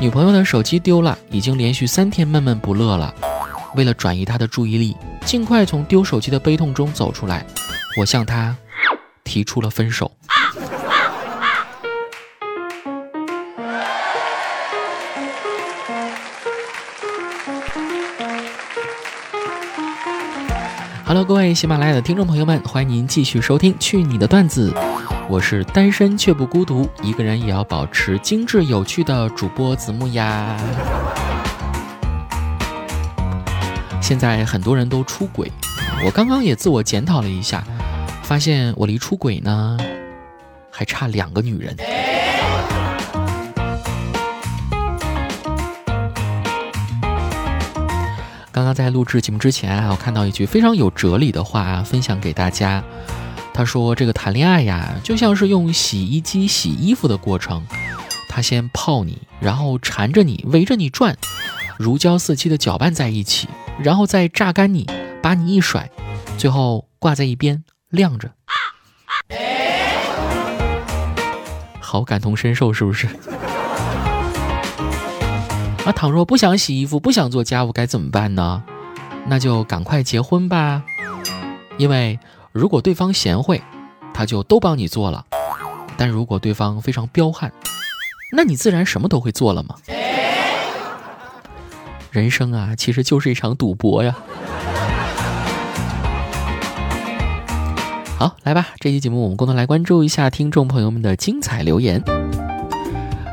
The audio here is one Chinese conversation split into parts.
女朋友的手机丢了，已经连续三天闷闷不乐了。为了转移她的注意力，尽快从丢手机的悲痛中走出来，我向她提出了分手。Hello，各位喜马拉雅的听众朋友们，欢迎您继续收听《去你的段子》，我是单身却不孤独，一个人也要保持精致有趣的主播子木呀。现在很多人都出轨，我刚刚也自我检讨了一下，发现我离出轨呢还差两个女人。刚刚在录制节目之前啊，我看到一句非常有哲理的话，分享给大家。他说：“这个谈恋爱呀，就像是用洗衣机洗衣服的过程，他先泡你，然后缠着你，围着你转，如胶似漆的搅拌在一起，然后再榨干你，把你一甩，最后挂在一边晾着。”好感同身受，是不是？啊，倘若不想洗衣服，不想做家务，该怎么办呢？那就赶快结婚吧。因为如果对方贤惠，他就都帮你做了；但如果对方非常彪悍，那你自然什么都会做了嘛。人生啊，其实就是一场赌博呀。好，来吧，这期节目我们共同来关注一下听众朋友们的精彩留言。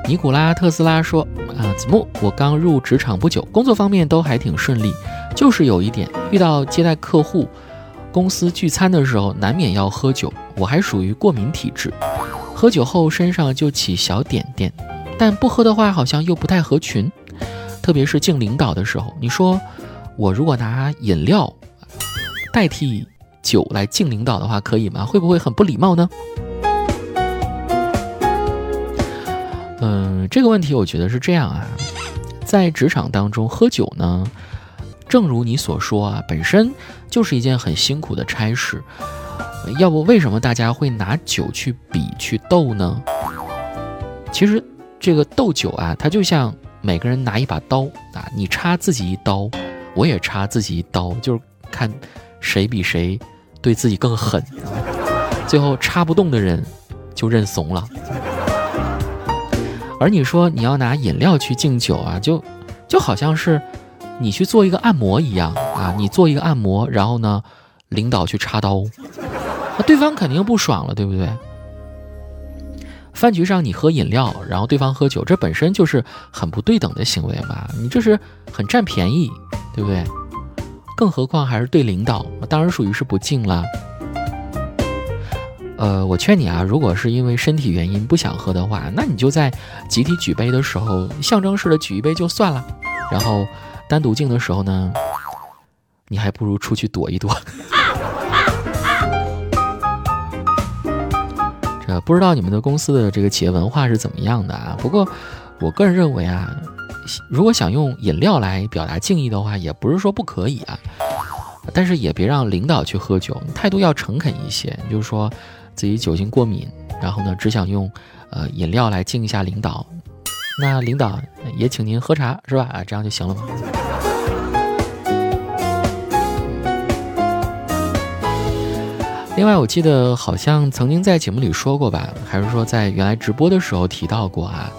尼古拉特斯拉说。啊，子木，我刚入职场不久，工作方面都还挺顺利，就是有一点遇到接待客户、公司聚餐的时候，难免要喝酒。我还属于过敏体质，喝酒后身上就起小点点，但不喝的话好像又不太合群，特别是敬领导的时候。你说我如果拿饮料代替酒来敬领导的话，可以吗？会不会很不礼貌呢？嗯，这个问题我觉得是这样啊，在职场当中喝酒呢，正如你所说啊，本身就是一件很辛苦的差事。要不为什么大家会拿酒去比去斗呢？其实这个斗酒啊，它就像每个人拿一把刀啊，你插自己一刀，我也插自己一刀，就是看谁比谁对自己更狠，最后插不动的人就认怂了。而你说你要拿饮料去敬酒啊，就就好像是你去做一个按摩一样啊，你做一个按摩，然后呢，领导去插刀，那对方肯定不爽了，对不对？饭局上你喝饮料，然后对方喝酒，这本身就是很不对等的行为嘛，你这是很占便宜，对不对？更何况还是对领导，当然属于是不敬了。呃，我劝你啊，如果是因为身体原因不想喝的话，那你就在集体举杯的时候，象征式的举一杯就算了。然后单独敬的时候呢，你还不如出去躲一躲。这不知道你们的公司的这个企业文化是怎么样的啊？不过我个人认为啊，如果想用饮料来表达敬意的话，也不是说不可以啊。但是也别让领导去喝酒，态度要诚恳一些，就是说。自己酒精过敏，然后呢，只想用，呃，饮料来敬一下领导。那领导也请您喝茶，是吧？啊，这样就行了吗？另外，我记得好像曾经在节目里说过吧，还是说在原来直播的时候提到过啊？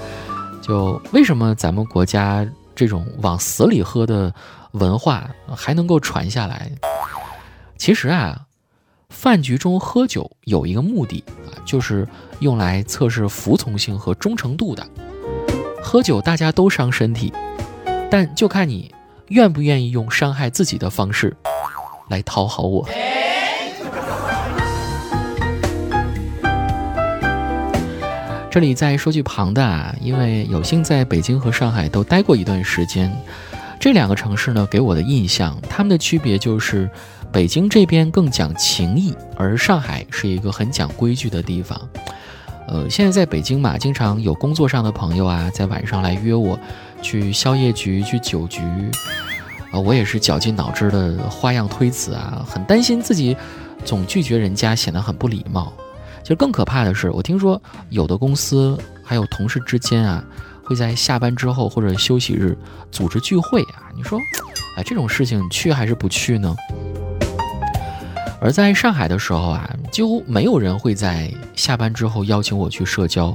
就为什么咱们国家这种往死里喝的文化还能够传下来？其实啊。饭局中喝酒有一个目的啊，就是用来测试服从性和忠诚度的。喝酒大家都伤身体，但就看你愿不愿意用伤害自己的方式来讨好我。这里再说句旁的啊，因为有幸在北京和上海都待过一段时间，这两个城市呢给我的印象，他们的区别就是。北京这边更讲情义，而上海是一个很讲规矩的地方。呃，现在在北京嘛，经常有工作上的朋友啊，在晚上来约我去宵夜局、去酒局，啊，我也是绞尽脑汁的花样推辞啊，很担心自己总拒绝人家显得很不礼貌。其实更可怕的是，我听说有的公司还有同事之间啊，会在下班之后或者休息日组织聚会啊。你说，哎，这种事情去还是不去呢？而在上海的时候啊，几乎没有人会在下班之后邀请我去社交，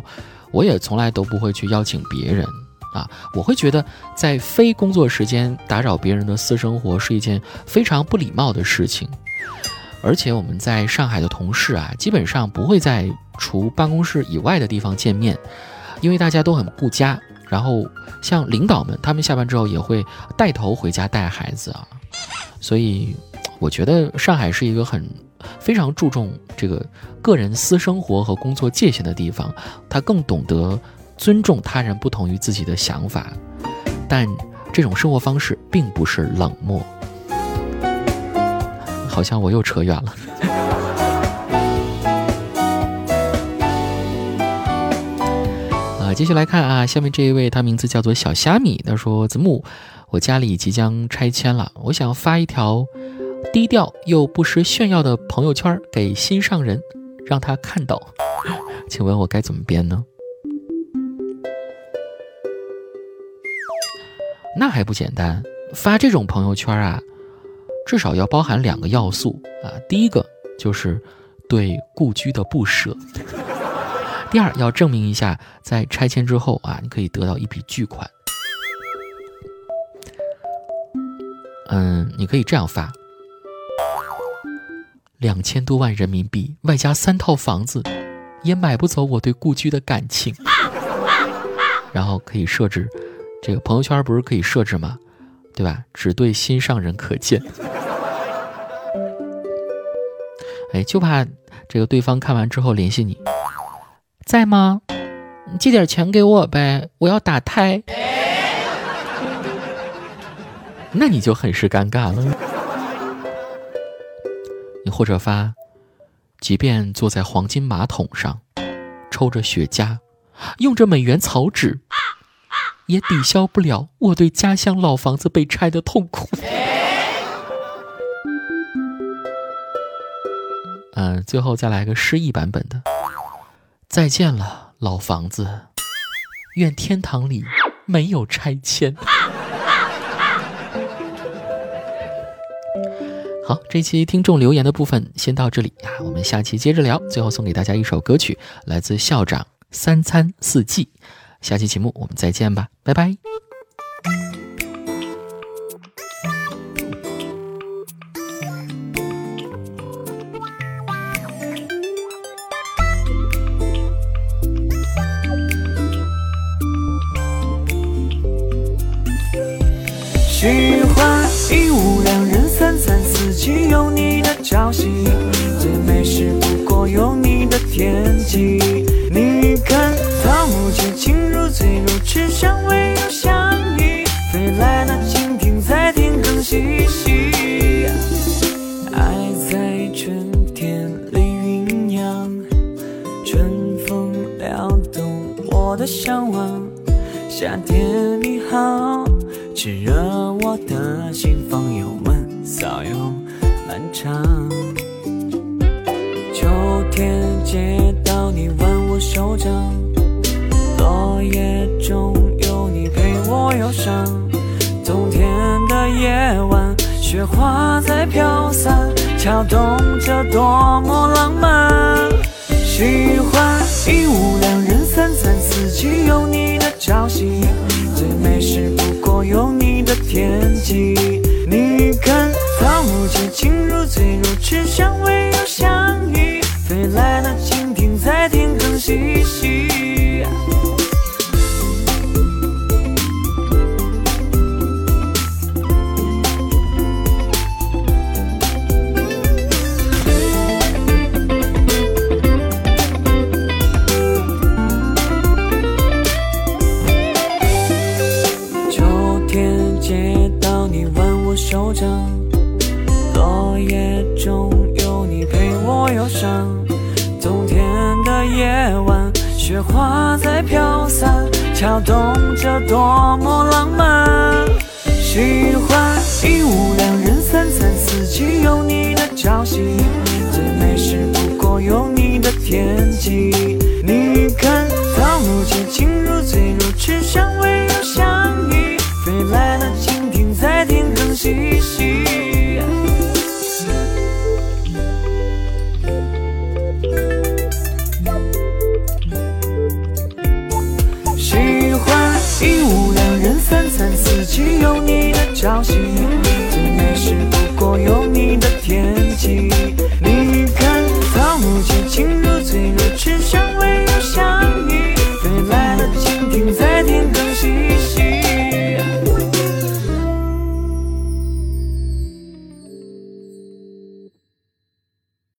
我也从来都不会去邀请别人啊。我会觉得在非工作时间打扰别人的私生活是一件非常不礼貌的事情。而且我们在上海的同事啊，基本上不会在除办公室以外的地方见面，因为大家都很顾家。然后像领导们，他们下班之后也会带头回家带孩子啊，所以。我觉得上海是一个很非常注重这个个人私生活和工作界限的地方，他更懂得尊重他人不同于自己的想法，但这种生活方式并不是冷漠。好像我又扯远了。啊，继续来看啊，下面这一位他名字叫做小虾米，他说：“子木，我家里即将拆迁了，我想发一条。”低调又不失炫耀的朋友圈给心上人，让他看到。请问我该怎么编呢？那还不简单，发这种朋友圈啊，至少要包含两个要素啊。第一个就是对故居的不舍，第二要证明一下在拆迁之后啊，你可以得到一笔巨款。嗯，你可以这样发。两千多万人民币，外加三套房子，也买不走我对故居的感情。然后可以设置，这个朋友圈不是可以设置吗？对吧？只对心上人可见。哎，就怕这个对方看完之后联系你，在吗？借点钱给我呗，我要打胎。那你就很是尴尬了。你或者发，即便坐在黄金马桶上，抽着雪茄，用着美元草纸，也抵消不了我对家乡老房子被拆的痛苦。嗯，最后再来个诗意版本的：再见了，老房子，愿天堂里没有拆迁。好，这期听众留言的部分先到这里啊，我们下期接着聊。最后送给大家一首歌曲，来自校长《三餐四季》。下期节目我们再见吧，拜拜。喜欢一屋两人三餐四季有你的朝夕，最美是不过有你的天气。气息，爱在春天里酝酿，春风撩动我的向往。夏天你好。炽热我的心，房又闷，骚又漫长。秋天街道你挽我手掌，落叶中有你陪我忧伤。冬天夜晚，雪花在飘散，敲动着多么浪漫。喜欢一屋两人，三餐四冬天的夜晚雪花在飘散，敲动着多么浪漫。喜欢一屋两人，三餐四季有你的朝夕，最美是不过有你的天气。三四季有你的朝夕。